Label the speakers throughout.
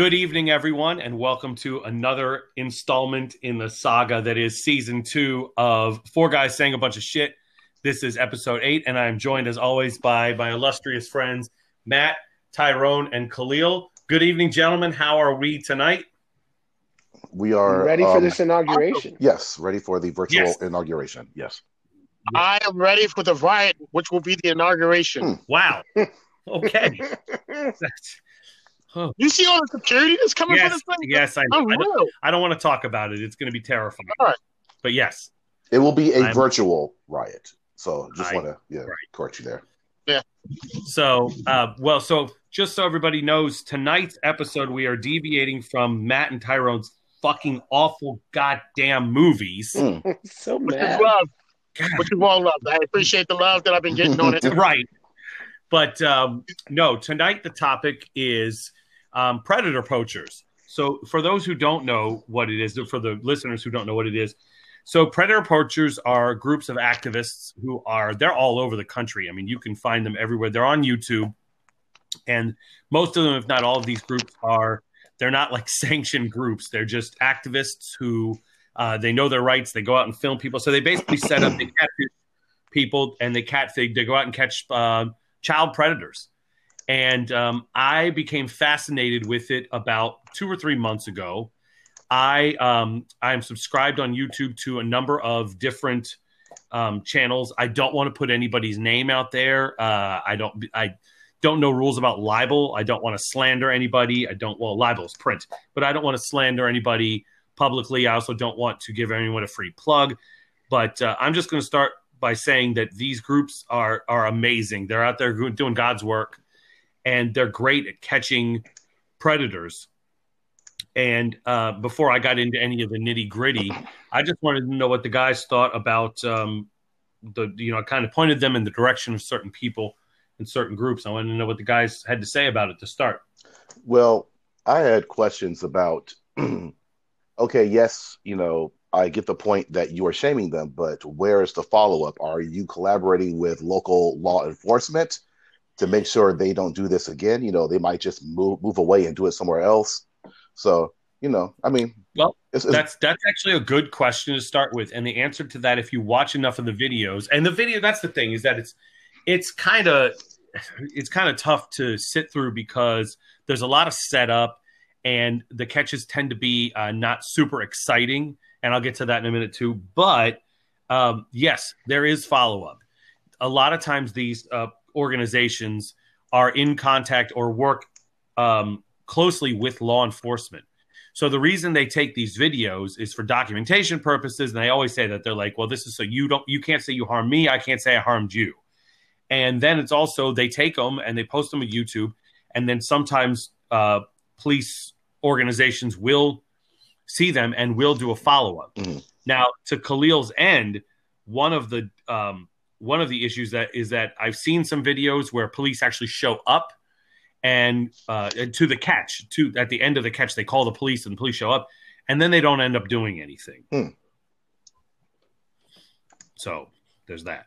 Speaker 1: Good evening, everyone, and welcome to another installment in the saga that is season two of Four Guys Saying a Bunch of Shit. This is episode eight, and I am joined, as always, by my illustrious friends, Matt, Tyrone, and Khalil. Good evening, gentlemen. How are we tonight?
Speaker 2: We are
Speaker 3: ready for
Speaker 2: um,
Speaker 3: this inauguration.
Speaker 2: Yes, ready for the virtual
Speaker 1: Yes.
Speaker 2: inauguration. Yes.
Speaker 4: I am ready for the riot, which will be the inauguration.
Speaker 2: Hmm.
Speaker 1: Wow. Okay. That's- oh,
Speaker 4: You see all the security that's coming
Speaker 1: yes,
Speaker 4: for this thing?
Speaker 1: yes, I know. I don't, I don't want to talk about it. It's going to be terrifying.
Speaker 4: All right.
Speaker 1: But yes,
Speaker 2: It will be a
Speaker 1: I'm-
Speaker 2: virtual riot. So just want to yeah,
Speaker 1: right.
Speaker 2: correct you there. Yeah.
Speaker 1: So, uh, well, so just so everybody knows, tonight's episode we are deviating from Matt and Tyrone's fucking awful goddamn movies.
Speaker 2: Mm.
Speaker 3: so
Speaker 4: Which is love.
Speaker 1: God,
Speaker 4: Which you all love. I appreciate the love that I've been getting on it.
Speaker 1: right. But um, no, tonight the topic is um, predator poachers. So, for those who don't know what it is, for the listeners who don't know what it is, so predator poachers are groups of activists who are they're all over the country. I mean, you can find them everywhere. They're on YouTube, and most of them, if not all of these groups, are they're not like sanctioned groups. They're just activists who uh, they know their rights. They go out and film people. So they basically set up they catfish people and they cat they, they go out and catch uh, child predators. And um, I became fascinated with it about two or three months ago. I um, I'm subscribed on YouTube to a number of different um, channels. I don't want to put anybody's name out there. Uh, I don't I don't know rules about libel. I don't want to slander anybody. I don't well libel is print, but I don't want to slander anybody publicly. I also don't want to give anyone a free plug. But uh, I'm just going to start by saying that these groups are are amazing. They're out there doing God's work, and they're great at catching predators. And uh, before I got into any of the nitty gritty, I just wanted to know what the guys thought about um, the you know I kind of pointed them in the direction of certain people and certain groups. I wanted to know what the guys had to say about it to start.
Speaker 2: Well, I had questions about okay, yes, you know, I get the point that you are shaming them, but where is the follow up? Are you collaborating with local law enforcement to make sure they don't do this again? You know, they might just move move away and do it somewhere else. So, you know, I mean,
Speaker 1: Well,
Speaker 2: it's, it's,
Speaker 1: That's that's actually a good question to start with, and the answer to that, if you watch enough of the videos, and the video, that's the thing, is that it's it's kind of it's kind of tough to sit through because there's a lot of setup, and the catches tend to be uh, not super exciting, and I'll get to that in a minute too. But um, yes, there is follow up. A lot of times, these uh, organizations are in contact or work um, closely with law enforcement. So the reason they take these videos is for documentation purposes, and they always say that they're like, "Well, this is so you don't, you can't say you harmed me, I can't say I harmed you." And then it's also they take them and they post them on YouTube, and then sometimes uh, police organizations will see them and will do a follow up.
Speaker 2: Mhm.
Speaker 1: Now, to Khalil's end, one of the um, one of the issues that is that I've seen some videos where police actually show up and uh, to the catch to at the end of the catch they call the police and the police show up and then they don't end up doing anything
Speaker 2: Hmm.
Speaker 1: so there's that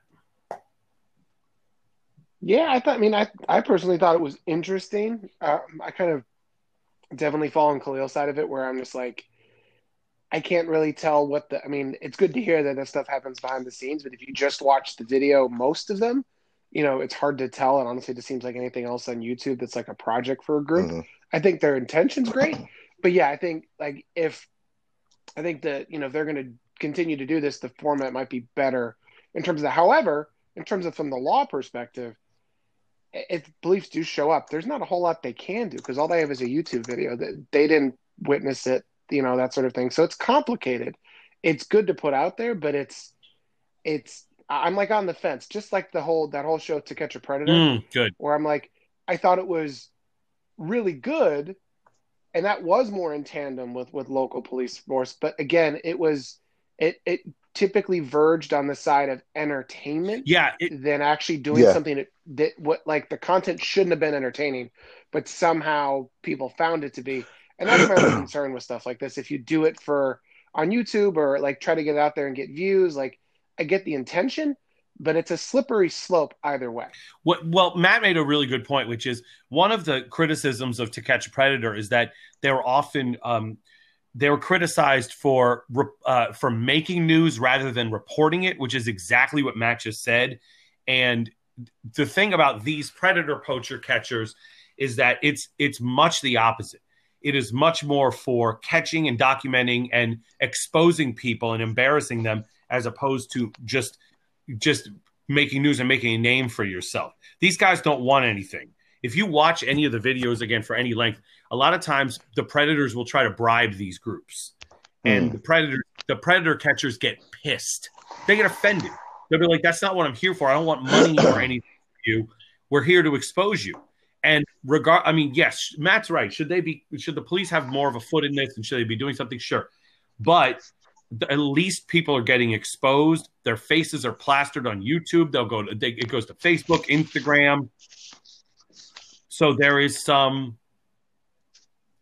Speaker 3: Yeah, I thought. I mean, I I personally thought it was interesting. Um, I kind of definitely fall on Khalil's side of it, where I'm just like, I can't really tell what the. I mean, it's good to hear that that stuff happens behind the scenes, but if you just watch the video, most of them, you know, it's hard to tell. And honestly, it just seems like anything else on YouTube that's like a project for a group.
Speaker 2: Mhm.
Speaker 3: I think their intention's great, but yeah, I think like if I think that you know if they're going to continue to do this, the format might be better in terms of. However, in terms of from the law perspective, if beliefs do show up, there's not a whole lot they can do because all they have is a YouTube video that they didn't witness it, you know that sort of thing. So it's complicated. It's good to put out there, but it's it's I'm like on the fence, just like the whole that whole show To Catch a Predator
Speaker 1: Mm, good
Speaker 3: where I'm like, I thought it was really good, and that was more in tandem with with local police force. But again, it was it it typically verged on the side of entertainment
Speaker 1: yeah it,
Speaker 3: than actually doing
Speaker 2: Yeah.
Speaker 3: something that, that what like the content shouldn't have been entertaining, but somehow people found it to be. And that's my concern with stuff like this. If you do it for on YouTube or like try to get out there and get views, like I get the intention, but it's a slippery slope either way.
Speaker 1: What, well, Matt made a really good point, which is one of the criticisms of To Catch a Predator is that they were often um, they were criticized for uh, for making news rather than reporting it, which is exactly what Matt just said. And the thing about these predator poacher catchers is that it's it's much the opposite. It is much more for catching and documenting and exposing people and embarrassing them as opposed to just just making news and making a name for yourself. These guys don't want anything. If you watch any of the videos again for any length, a lot of times the predators will try to bribe these groups. And mm. the predator the predator catchers get pissed. They get offended. They'll be like, that's not what I'm here for. I don't want money or anything from you. We're here to expose you. And regard I mean, yes, Matt's right. Should they be should the police have more of a foot in this and should they be doing something? Sure. But at least people are getting exposed. Their faces are plastered on YouTube. They'll go to they, it goes to Facebook, Instagram. So there is some,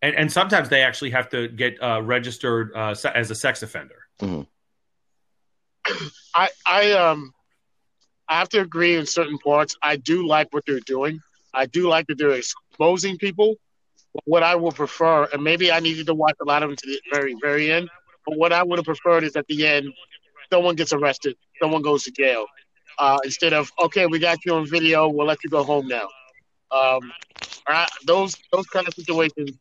Speaker 1: and, and sometimes they actually have to get uh, registered uh, as a sex offender.
Speaker 4: Mm-hmm. I I um I have to agree in certain parts. I do like what they're doing. I do like that they're exposing people. What I would prefer, and maybe I needed to watch a lot of them to the very very end but what I would have preferred is at the end, someone gets arrested, someone goes to jail, uh, instead of okay, we got you on video, we'll let you go home now. Um, those those kind of situations,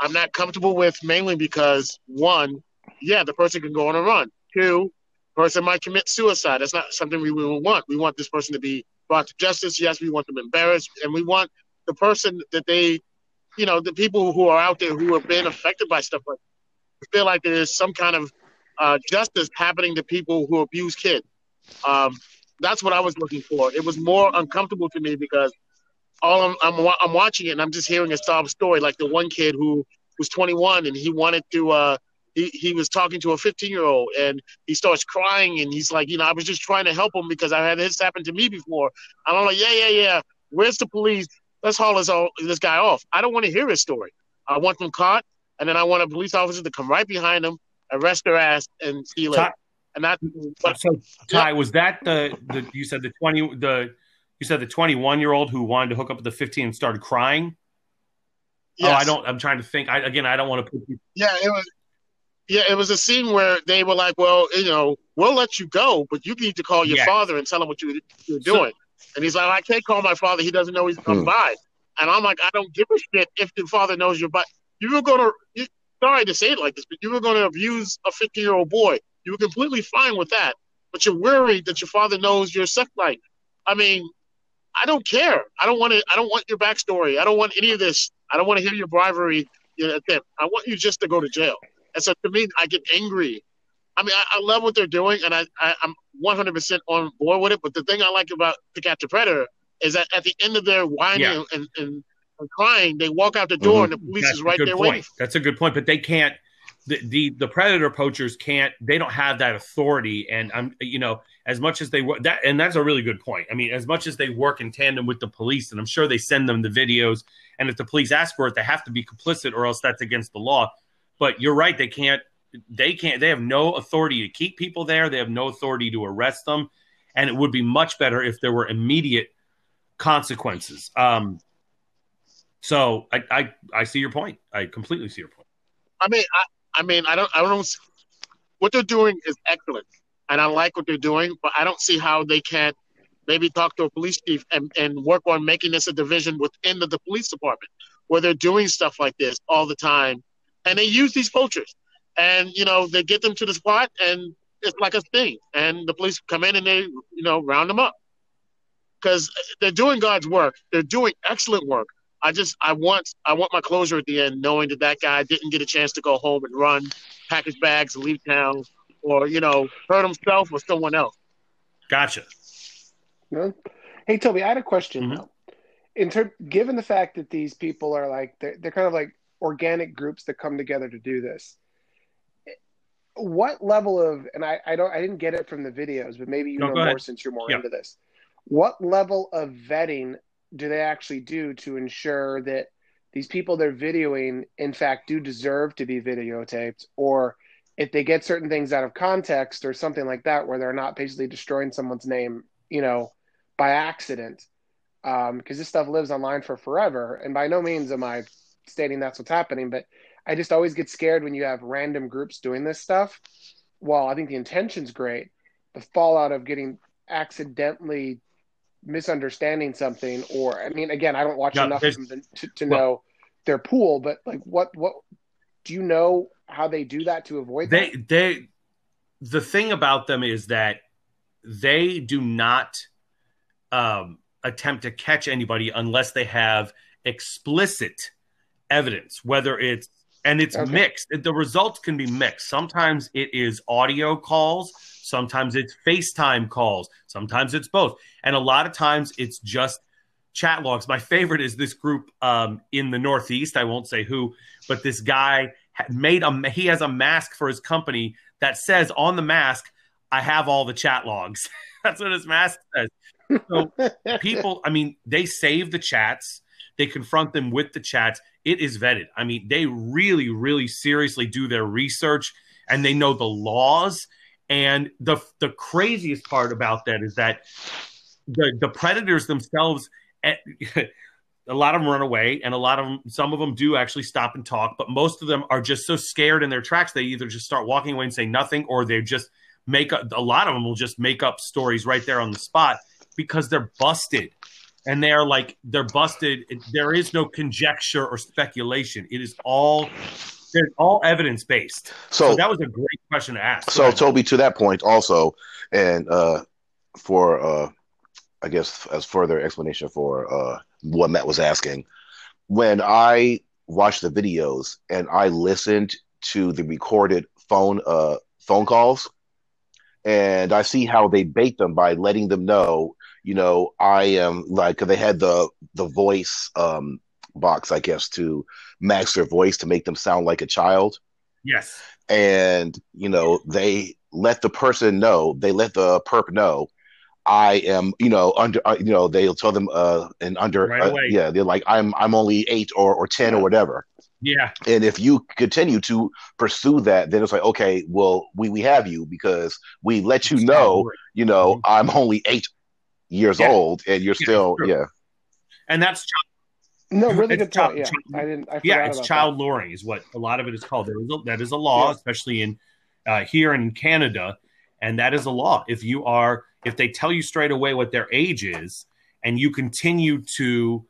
Speaker 4: I'm not comfortable with mainly because one, yeah, the person can go on a run. Two, person might commit suicide. That's not something we would want. We want this person to be brought to justice. Yes, we want them embarrassed, and we want the person that they, you know, the people who are out there who have been affected by stuff like feel like there's some kind of uh, justice happening to people who abuse kids. Um, that's what I was looking for. It was more uncomfortable to me because all I'm, I'm, I'm watching it and I'm just hearing a sob story, like the one kid who was 21 and he wanted to. Uh, he, he was talking to a 15 year old and he starts crying and he's like, you know, I was just trying to help him because I had this happen to me before. And I'm like, yeah, yeah, yeah. Where's the police? Let's haul this all this guy off. I don't want to hear his story. I want them caught and then I want a police officer to come right behind them, arrest their ass, and see you later. And that.
Speaker 1: But, so, Ty, was that the the you said the twenty the you said the twenty one year old who wanted to hook up with the fifteen and started crying? Yes. Oh, I don't. I'm trying to think. I, again, I don't want to put. You...
Speaker 4: Yeah, it was. Yeah, it was a scene where they were like, "Well, you know, we'll let you go, but you need to call your yes. father and tell him what you, are doing." So, and he's like, "I can't call my father. He doesn't know he's come hmm. by." And I'm like, "I don't give a shit if your father knows you're by you were going to, sorry to say it like this, but you were going to abuse a 50 year old boy. You were completely fine with that, but you're worried that your father knows your sex life. I mean, I don't care. I don't want to. I don't want your backstory. I don't want any of this. I don't want to hear your bribery. You know, I want you just to go to jail. And so to me, I get angry. I mean, I, I love what they're doing, and I, I, am 100% on board with it. But the thing I like about To Catch a Predator is that at the end of their whining yeah. and, and and crying, they walk out the door mm-hmm. and the police That's is right there
Speaker 1: point.
Speaker 4: waiting.
Speaker 1: That's a good point, but they can't. The, the, the predator poachers can't. They don't have that authority, and I'm you know as much as they work that, and that's a really good point. I mean, as much as they work in tandem with the police, and I'm sure they send them the videos, and if the police ask for it, they have to be complicit, or else that's against the law. But you're right; they can't. They can't. They have no authority to keep people there. They have no authority to arrest them, and it would be much better if there were immediate consequences. Um, so I, I, I see your point. I completely see your point.
Speaker 4: I mean, I, I mean, I don't, I don't. What they're doing is excellent, and I like what they're doing. But I don't see how they can't maybe talk to a police chief and, and work on making this a division within the, the police department, where they're doing stuff like this all the time, and they use these poachers, and you know they get them to the spot, and it's like a thing, and the police come in and they you know round them up because they're doing God's work. They're doing excellent work. I just I want I want my closure at the end, knowing that that guy didn't get a chance to go home and run, pack his bags, and leave town, or you know hurt himself or someone else.
Speaker 1: Gotcha.
Speaker 3: Hey Toby, I had a question mm-hmm. though. In term, given the fact that these people are like they're, they're kind of like organic groups that come together to do this, what level of and I, I don't I didn't get it from the videos, but maybe you no, know more ahead. since you're more yeah. into this. What level of vetting do they actually do to ensure that these people they're videoing in fact do deserve to be videotaped or if they get certain things out of context or something like that, where they're not basically destroying someone's name, you know, by accident, because um, this stuff lives online for forever. And by no means am I stating that's what's happening, but I just always get scared when you have random groups doing this stuff. While I think the intention's great, the fallout of getting accidentally misunderstanding something, or I mean, again, I don't watch enough of them to, to well, know their pool, but like, what what do you know how they do that to avoid
Speaker 1: they
Speaker 3: that?
Speaker 1: they the thing about them is that they do not um, attempt to catch anybody unless they have explicit evidence, whether it's and it's okay. mixed. The results can be mixed. Sometimes it is audio calls, sometimes it's FaceTime calls, sometimes it's both, and a lot of times it's just chat logs. My favorite is this group um, in the Northeast. I won't say who, but this guy made a he has a mask for his company that says on the mask, "I have all the chat logs." That's what his mask says. So people, I mean, they save the chats. They confront them with the chats. It is vetted. I mean, they really, really seriously do their research and they know the laws. And the the craziest part about that is that the the predators themselves eh, a lot of them run away and a lot of them some of them do actually stop and talk but most of them are just so scared in their tracks they either just start walking away and say nothing or they just make a lot of them will just make up stories right there on the spot because they're busted and they're like they're busted. There is no conjecture or speculation. It is all they're all evidence based so, so, that was a great question to ask.
Speaker 2: so toby to that point also and uh for uh i guess as further explanation for uh what Matt was asking. When I watched the videos and I listened to the recorded phone uh, phone calls, and I see how they bait them by letting them know, you know, I am like they had the the voice um, box, I guess, to match their voice to make them sound like a child.
Speaker 1: Yes,
Speaker 2: and you know they let the person know, they let the perp know I am, you know, under, uh, you know, they'll tell them, uh, and under, right uh, yeah, they're like, I'm, I'm only eight or, or 10 or whatever.
Speaker 1: Yeah.
Speaker 2: And if you continue to pursue that, then it's like, okay, well, we, we have you because we let you know, you know, mm-hmm. I'm only eight years yeah. old and you're yeah, still, yeah.
Speaker 1: And that's
Speaker 3: no, really good child, point. Yeah, I didn't. I
Speaker 1: yeah, it's child that. luring is what a lot of it is called. There is a, that is a law, yeah. especially in uh, here in Canada, and that is a law. If you are if they tell you straight away what their age is and you continue to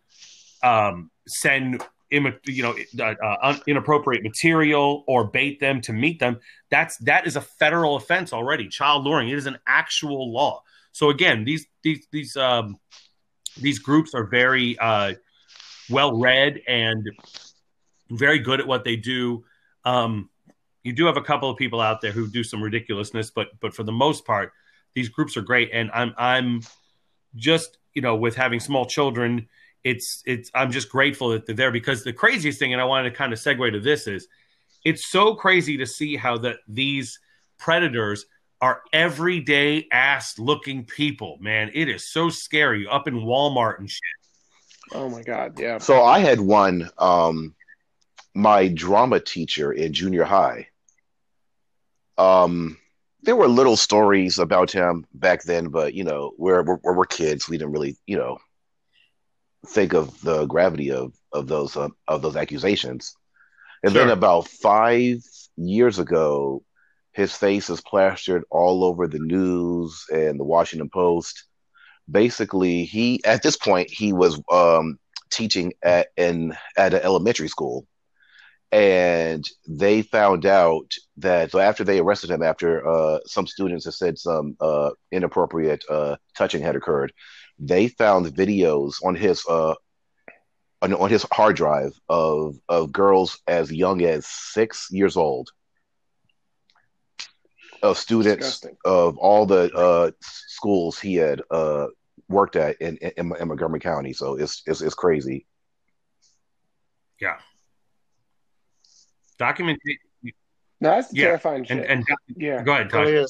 Speaker 1: um, send you know uh, uh, inappropriate material or bait them to meet them that's that is a federal offense already child luring it is an actual law so again these these these um these groups are very uh well read and very good at what they do. Um you do have a couple of people out there who do some ridiculousness but but for the most part these groups are great, and I'm I'm just you know with having small children, it's it's I'm just grateful that they're there because the craziest thing, and I wanted to kind of segue to this is, it's so crazy to see how that these predators are everyday ass looking people. Man, it is so scary up in Walmart and shit.
Speaker 3: Oh my god, yeah.
Speaker 2: So I had one um my drama teacher in junior high. Um there were little stories about him back then, but you know, we're we're, we're kids. We didn't really, you know, think of the gravity of of those uh, of those accusations. And sure. then about five years ago, his face is plastered all over the news and the Washington Post. Basically, he at this point he was um, teaching at an at an elementary school and they found out that so after they arrested him after uh, some students had said some uh, inappropriate uh, touching had occurred they found videos on his uh, on, on, his hard drive of of girls as young as six years old of students Disgusting. of all the uh, schools he had uh, worked at in, in, in Montgomery County so it's, it's, it's crazy
Speaker 1: yeah documentation.
Speaker 3: No, that's yeah. terrifying shit. And, and
Speaker 1: yeah, go ahead, Ty.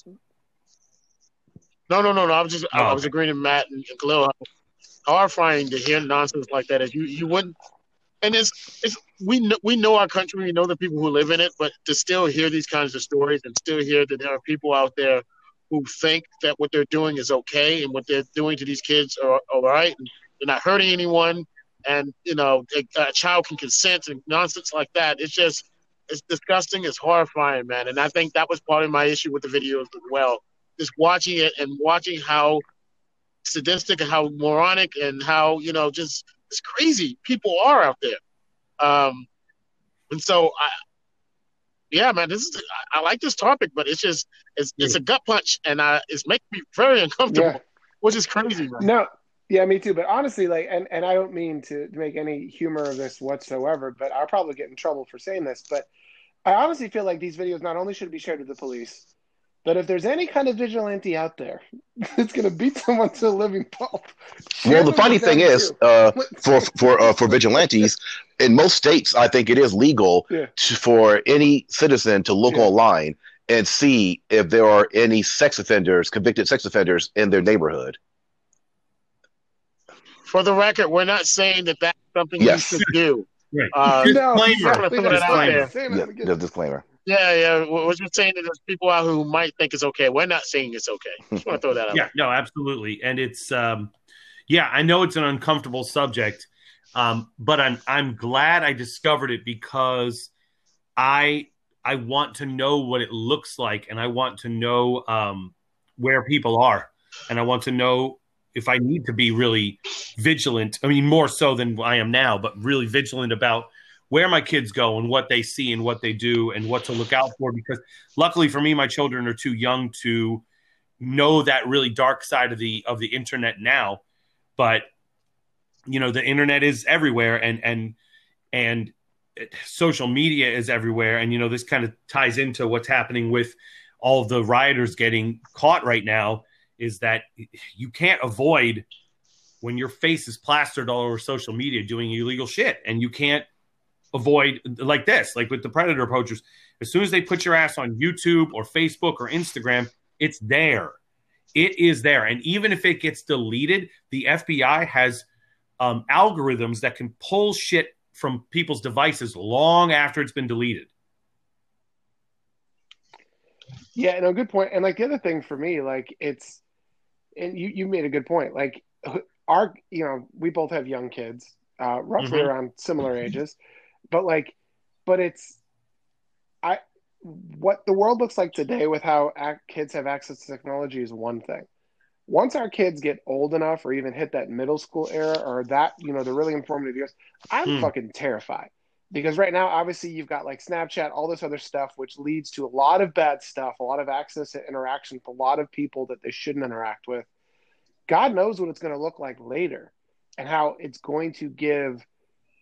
Speaker 4: No, no, no, no. I was just oh, I, was agreeing with Matt and, Khalil. Horrifying to hear nonsense like that. Is you you wouldn't and it's it's we know, we know our country, we know the people who live in it, but to still hear these kinds of stories and still hear that there are people out there who think that what they're doing is okay and what they're doing to these kids are all right, and they're not hurting anyone, and you know a, a child can consent and nonsense like that. It's just it's disgusting. It's horrifying, man. And I think that was part of my issue with the videos as well. Just watching it and watching how sadistic and how moronic and how you know just it's crazy people are out there. Um, and so I, yeah, man, this is I, I like this topic, but it's just it's it's a gut punch, and I it's making me very uncomfortable,
Speaker 3: Yeah.
Speaker 4: which is crazy, man.
Speaker 3: No, yeah, me too. But honestly, like, and, and I don't mean to, to make any humor of this whatsoever, but I'll probably get in trouble for saying this. But I honestly feel like these videos not only should be shared with the police, but if there's any kind of vigilante out there that's going to beat someone to a living pulp. share
Speaker 2: Well, the funny thing is, uh, for for uh, for vigilantes, in most states, I think it is legal
Speaker 3: Yeah.
Speaker 2: to, for any citizen to look
Speaker 3: Yeah.
Speaker 2: online and see if there are any sex offenders, convicted sex offenders in their neighborhood.
Speaker 4: For the record, we're not saying that that's something
Speaker 2: Yes.
Speaker 4: you should do.
Speaker 1: Right.
Speaker 4: Uh,
Speaker 3: no,
Speaker 1: Disclaimer.
Speaker 3: exactly.
Speaker 4: Put it out there.
Speaker 3: Saying that
Speaker 2: Yeah, disclaimer.
Speaker 4: Yeah, yeah. We're just saying that there's people out who might think it's okay. We're not saying it's okay. Just want to throw that out.
Speaker 1: Yeah, no, absolutely. And it's um yeah, I know it's an uncomfortable subject. Um, but I'm I'm glad I discovered it because I I want to know what it looks like and I want to know um where people are and I want to know if I need to be really vigilant. I mean more so than I am now, but really vigilant about where my kids go and what they see and what they do and what to look out for because luckily for me my children are too young to know that really dark side of the of the internet now. But you know the internet is everywhere and and and social media is everywhere. And you know this kind of ties into what's happening with all the rioters getting caught right now is that you can't avoid when your face is plastered all over social media doing illegal shit and you can't avoid like this like with the predator poachers as soon as they put your ass on youtube or facebook or instagram it's there it is there and even if it gets deleted the fbi has um, algorithms that can pull shit from people's devices long after it's been deleted
Speaker 3: Yeah, no, good point. And like the other thing for me, like it's, and you you made a good point. Like our, you know, we both have young kids, uh, roughly
Speaker 1: Mhm.
Speaker 3: around similar ages, but like, but it's, I, what the world looks like today with how ac- kids have access to technology is one thing. Once our kids get old enough, or even hit that middle school era, or that you know the really informative years, I'm
Speaker 1: Hmm.
Speaker 3: fucking terrified because right now obviously you've got like snapchat all this other stuff which leads to a lot of bad stuff a lot of access to interaction with a lot of people that they shouldn't interact with god knows what it's going to look like later and how it's going to give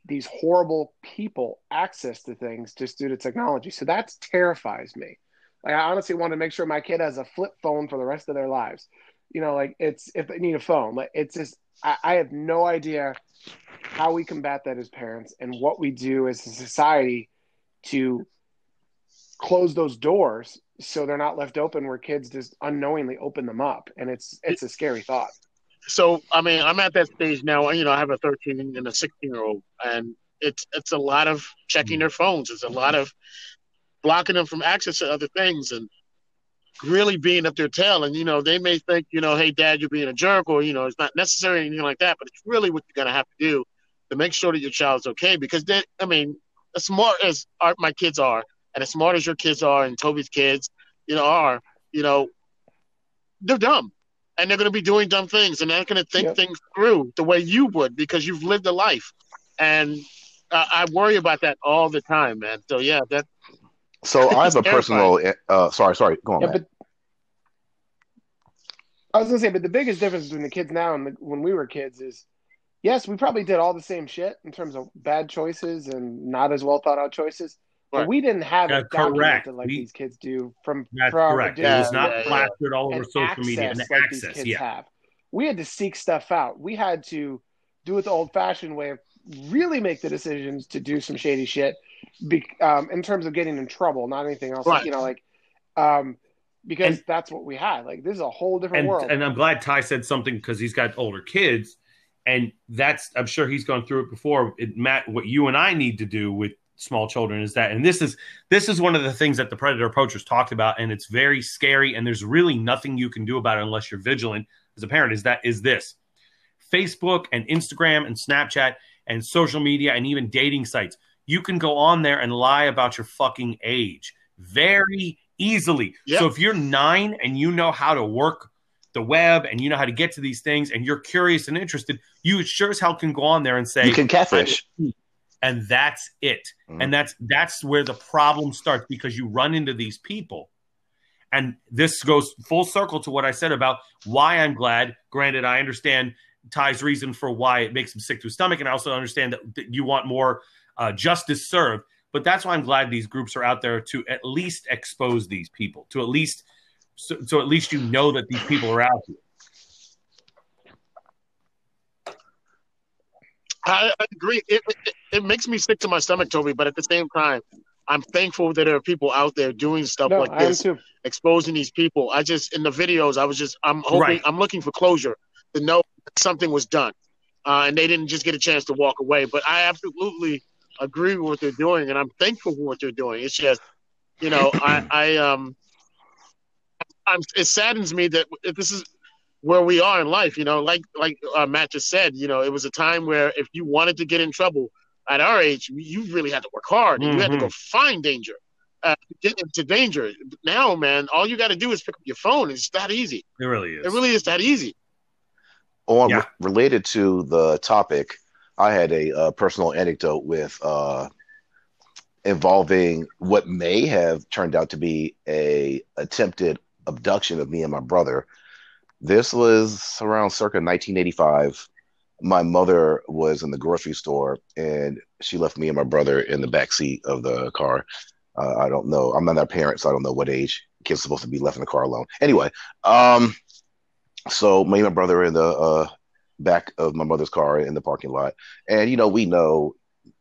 Speaker 3: these horrible people access to things just due to technology. So that terrifies me. Like i honestly want to make sure my kid has a flip phone for the rest of their lives. You know like it's if they need a phone like it's just i, I have no idea how we combat that as parents and what we do as a society to close those doors so they're not left open where kids just unknowingly open them up. And it's it's a scary thought
Speaker 4: So I mean, I'm at that stage now. You know, I have a 13 and a 16 year old, and it's it's a lot of checking mm. their phones. It's a lot of blocking them from access to other things, and really being up their tail. And you know, they may think, you know, hey, Dad, you're being a jerk, or you know, it's not necessary, or anything like that. But it's really what you're gonna have to do to make sure that your child's okay. Because they, I mean, as smart as our, my kids are, and as smart as your kids are, and Toby's kids, you know, are, you know, they're dumb and they're going to be doing dumb things and they're not going to think
Speaker 3: Yep.
Speaker 4: things through the way you would because you've lived a life and uh, i worry about that all the time man so yeah that
Speaker 2: So I have a
Speaker 4: It's
Speaker 2: personal. Uh, sorry, sorry. Go on,
Speaker 3: yeah,
Speaker 2: man.
Speaker 3: but I was gonna say, but the biggest difference between the kids now and the, when we were kids is, yes, we probably did all the same shit in terms of bad choices and not as well thought out choices, but we didn't have
Speaker 1: Yeah,
Speaker 3: it
Speaker 1: correct.
Speaker 3: like
Speaker 1: We-
Speaker 3: these kids do from
Speaker 1: that's
Speaker 3: from
Speaker 1: correct it was not plastered all over social
Speaker 3: access
Speaker 1: media and
Speaker 3: like these
Speaker 1: access
Speaker 3: kids
Speaker 1: yeah
Speaker 3: have. We had to seek stuff out. We had to do it the old-fashioned way of really make the decisions to do some shady shit, be, um, in terms of getting in trouble, not anything else.
Speaker 4: Right.
Speaker 3: You know, like um, because
Speaker 1: And-
Speaker 3: that's what we had. Like this is a whole different
Speaker 1: and
Speaker 3: world.
Speaker 1: and I'm glad Ty said something because he's got older kids, and that's I'm sure he's gone through it before. It, Matt, what you and I need to do with small children is that, and this is this is one of the things that the predator poachers talked about, and it's very scary, and there's really nothing you can do about it unless you're vigilant as a parent. Is that is this Facebook and Instagram and Snapchat and social media and even dating sites? You can go on there and lie about your fucking age very easily. Yep. So if you're nine and you know how to work the web and you know how to get to these things and you're curious and interested, you sure as hell can go on there and say
Speaker 2: you can catfish.
Speaker 1: And that's it. Mm-hmm. And that's that's where the problem starts because you run into these people. And this goes full circle to what I said about why I'm glad. Granted, I understand Ty's reason for why it makes him sick to his stomach, and I also understand that, that you want more uh, justice served. But that's why I'm glad these groups are out there to at least expose these people, to at least so, so at least you know that these people are out here.
Speaker 4: I, I agree. It, it, it makes me sick to my stomach, Toby. But at the same time, I'm thankful that there are people out there doing stuff no, like this, exposing these people. I just in the videos, I was just I'm hoping right. I'm looking for closure to know something was done, uh, and they didn't just get a chance to walk away. But I absolutely agree with what they're doing, and I'm thankful for what they're doing. It's just, you know, I I um I'm, it saddens me that this is where we are in life. You know, like like uh, Matt just said, you know, it was a time where if you wanted to get in trouble at our age, you really had to work hard and mm-hmm. you had to go mm-hmm. find danger, uh, get into danger. Now, man, all you got to do is pick up your phone. It's that easy.
Speaker 1: It really is.
Speaker 4: It really is that easy.
Speaker 2: On yeah. related to the topic, I had a uh, personal anecdote with uh, involving what may have turned out to be a attempted abduction of me and my brother. This was around circa 1985. My mother was in the grocery store and she left me and my brother in the back seat of the car. Uh, I don't know. I'm not a parent, so I don't know what age kids supposed to be left in the car alone. Anyway, um, so me and my brother in the uh, back of my mother's car in the parking lot, and you know we know,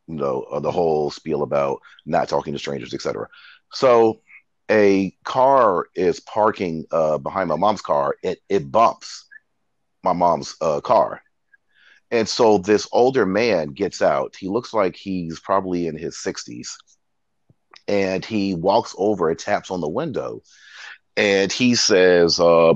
Speaker 2: you know uh, the whole spiel about not talking to strangers, etc. So a car is parking uh, behind my mom's car, it, it bumps my mom's uh, car. And so this older man gets out. He looks like he's probably in his 60s. And he walks over and taps on the window. And he says, uh,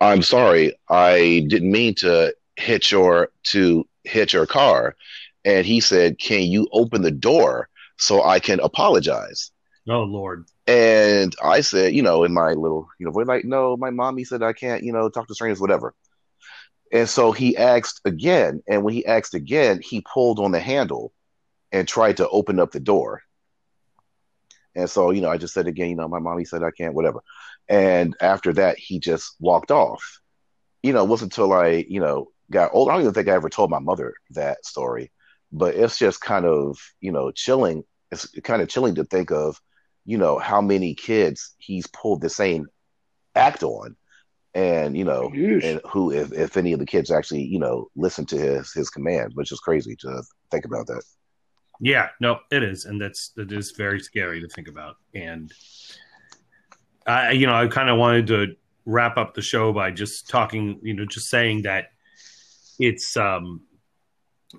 Speaker 2: I'm sorry, I didn't mean to hit your to hit your car. And he said, Can you open the door so I can apologize?
Speaker 1: Oh Lord.
Speaker 2: And I said, you know, in my little, you know, we're like, no, my mommy said I can't, you know, talk to strangers, whatever. And so he asked again. And when he asked again, he pulled on the handle and tried to open up the door. And so, you know, I just said again, you know, my mommy said I can't, whatever. And after that, he just walked off. You know, it wasn't until I, you know, got old. I don't even think I ever told my mother that story, but it's just kind of, you know, chilling. It's kind of chilling to think of you know how many kids he's pulled the same act on. And you know and who if, if any of the kids actually you know listen to his his command which is crazy to think about that.
Speaker 1: Yeah no it is. And that's it is very scary to think about. And i you know i kind of wanted to wrap up the show by just talking you know just saying that it's um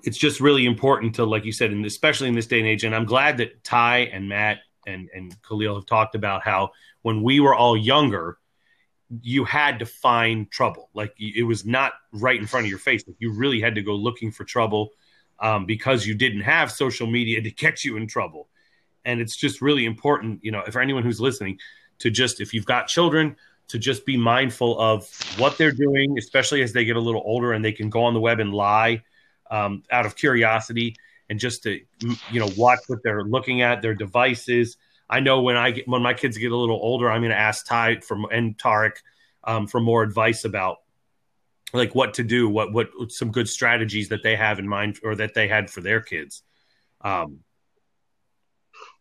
Speaker 1: it's just really important to like you said and especially in this day and age and i'm glad that ty and matt and and Khalil have talked about how when we were all younger, you had to find trouble. Like it was not right in front of your face. Like you really had to go looking for trouble um, because you didn't have social media to get you in trouble. And it's just really important, you know, for anyone who's listening, to just if you've got children, to just be mindful of what they're doing, especially as they get a little older and they can go on the web and lie um, out of curiosity and just to you know watch what they're looking at, their devices. I know when I get when my kids get a little older, I'm going to ask Ty from and Tarek um, for more advice about like what to do, what what some good strategies that they have in mind or that they had for their kids. Um,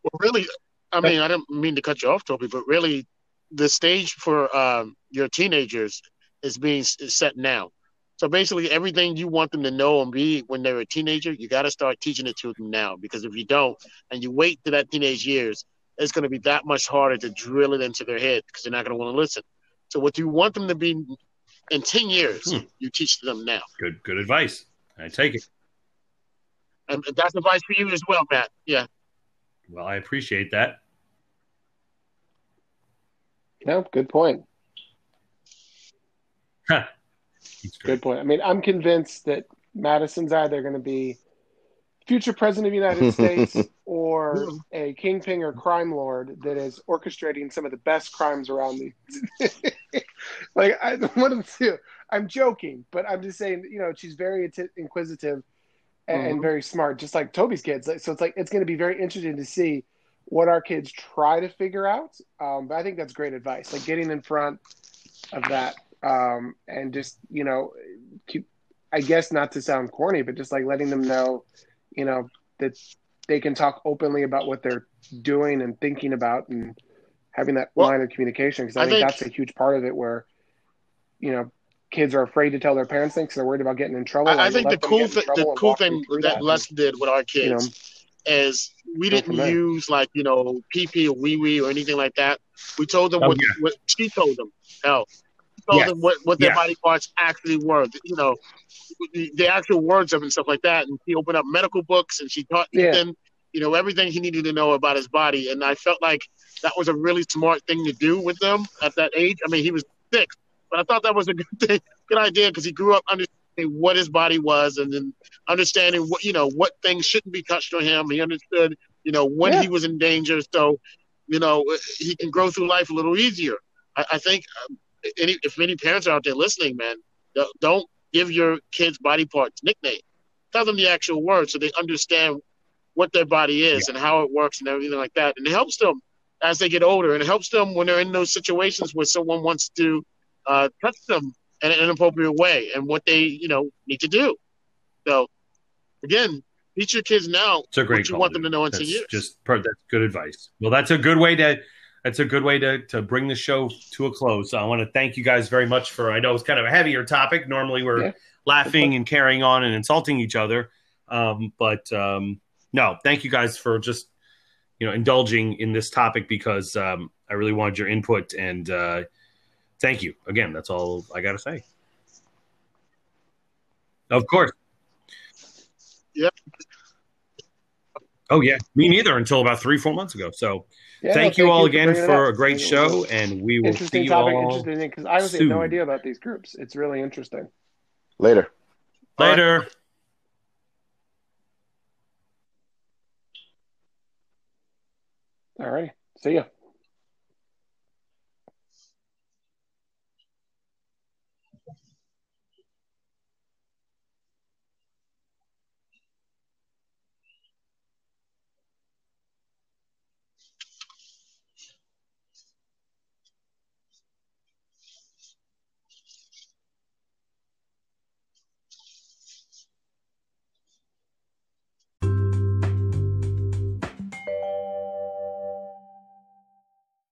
Speaker 4: well, really, I mean, I didn't mean to cut you off, Toby, but really, the stage for um, your teenagers is being set now. So basically, everything you want them to know and be when they're a teenager, you got to start teaching it to them now. Because if you don't, and you wait to that teenage years, it's going to be that much harder to drill it into their head because they're not going to want to listen. So what you want them to be in ten years, hmm. you teach them now.
Speaker 1: Good, good advice. I take it.
Speaker 4: And that's advice for you as well, Matt. Yeah.
Speaker 1: Well, I appreciate that.
Speaker 3: No, good point.
Speaker 1: Huh.
Speaker 3: Good point. I mean, I'm convinced that Madison's either going to be future president of the United States or a kingpin or crime lord that is orchestrating some of the best crimes around the. like I, one of the two. I'm joking, but I'm just saying. You know, she's very inquisitive and, mm-hmm. and very smart, just like Toby's kids. So it's like it's going to be very interesting to see what our kids try to figure out. Um, but I think that's great advice. Like getting in front of that um, and just you know keep. I guess not to sound corny, but just like letting them know, you know, that they can talk openly about what they're doing and thinking about and having that well, line of communication because I, I think, think, that's a huge part of it where you know kids are afraid to tell their parents things because they're worried about getting in trouble.
Speaker 4: I, I think the cool thing, the cool thing that, that Les did with our kids you know, is we didn't use like you know PP or wee wee or anything like that. We told them oh, what, yeah. what she told them. Hell, told yes. them what, what their yes. body parts actually were. You know, the actual words of it and stuff like that. And she opened up medical books and she taught yeah. Ethan, you know, everything he needed to know about his body. And I felt like that was a really smart thing to do with them at that age. I mean, he was six, but I thought that was a good thing, good idea because he grew up understanding what his body was and then understanding what you know what things shouldn't be touched on him. He understood, you know, when yeah. he was in danger, so you know he can grow through life a little easier. I, I think um, any if any parents are out there listening, man, don't give your kids body parts nicknames. Tell them the actual words so they understand what their body is yeah. and how it works and everything like that. And it helps them as they get older, and it helps them when they're in those situations where someone wants to uh, touch them in an inappropriate way and what they you know need to do. So again, teach your kids now
Speaker 1: it's a great
Speaker 4: what you want them to know in that's.
Speaker 1: Just that's good advice. Well, that's a good way to that's a good way to to bring the show to a close. I want to thank you guys very much for. I know it's kind of a heavier topic. Normally we're yeah. laughing and carrying on and insulting each other, um, but um, no, thank you guys for just you know indulging in this topic because um, I really wanted your input and uh, thank you again. That's all I got to say. Of course. Oh yeah, me neither until about three four months ago. So yeah, thank no, you all again for a great show, and we will see you topic, all
Speaker 3: Interesting because I honestly have no idea about these groups. It's really interesting.
Speaker 2: Later.
Speaker 1: Later.
Speaker 3: All right. See ya.